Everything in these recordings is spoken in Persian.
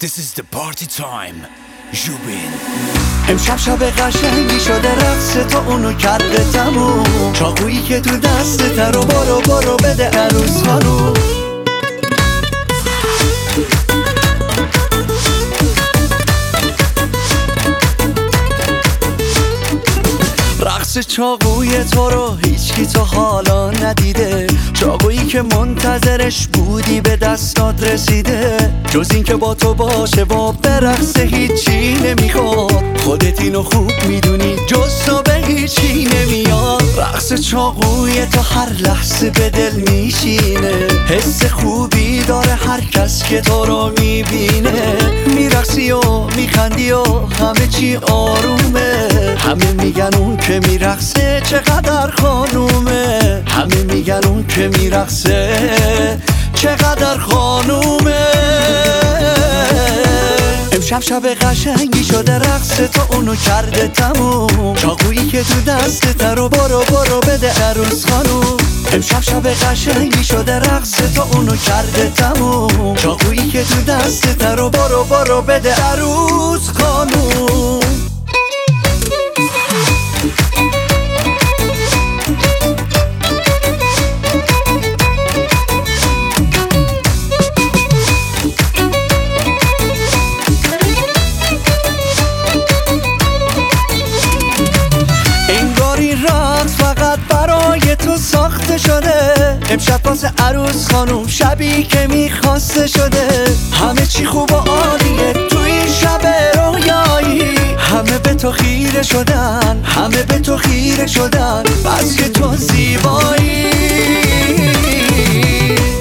This is the party time. جوبین امشب شب قشنگی شده رقص تو اونو کرده تموم. چاقویی که تو دستت رو برو برو بده عروس خانوم. چاقوی تو رو هیچکی تو حالا ندیده. چاقویی که منتظرش بودی به دستات رسیده. جز این که با تو باشه با برقصه هیچی نمی‌خواد. خودت اینو خوب می‌دونی جز تو به هیچی نمیاد. رقص چاقوی تو هر لحظه به دل میشینه. حس خوبی داره هر کس که تو رو می‌بینه. میرقصی و میخندی و همه چی آرومه. همه میگن اون که میرقصه چقدر خانومه. همه میگن اون که میرقصه چقدر خانومه. امشب شب قشنگی شده رقص تو اونو کرده تموم. چاقویی که تو دستت رو برو برو بده عروس خانوم. امشب شب قشنگی شده رقص تو اونو کرده تموم. چاقویی که تو دستت رو برو برو بده عروس خانوم. ساخته شده. امشب واسه عروس خانوم شبی که می‌خواسته شده. همه چی خوب و عالیه تو این شب رویایی. همه به تو خیره شدن همه به تو خیره شدن. بس که تو زیبایی.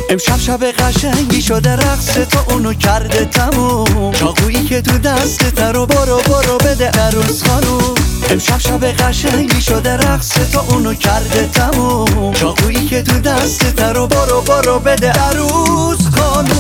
امشب شب قشنگی شده رقص تو اونو کرده تموم. چاقویی که تو دستت رو برو برو بده عروس خانوم. امشب شب قشنگی شده رقص تو اونو کرده تموم. چاقویی که تو دستت رو برو برو بده عروس. خانوم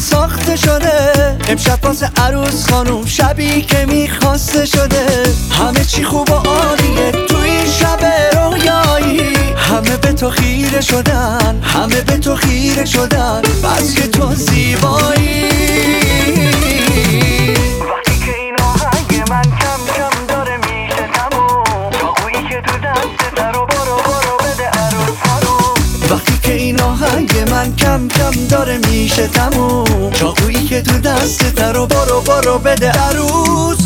ساخته شده. امشب واسه عروس خانوم شبی که می‌خواسته شده. همه چی خوب و عالیه تو این شب رویایی. همه به تو خیره شدن همه به تو خیره شدن. بس که تو زیبایی. من کم کم داره میشه تموم. چاقویی که تو دستت رو برو برو بده عروس.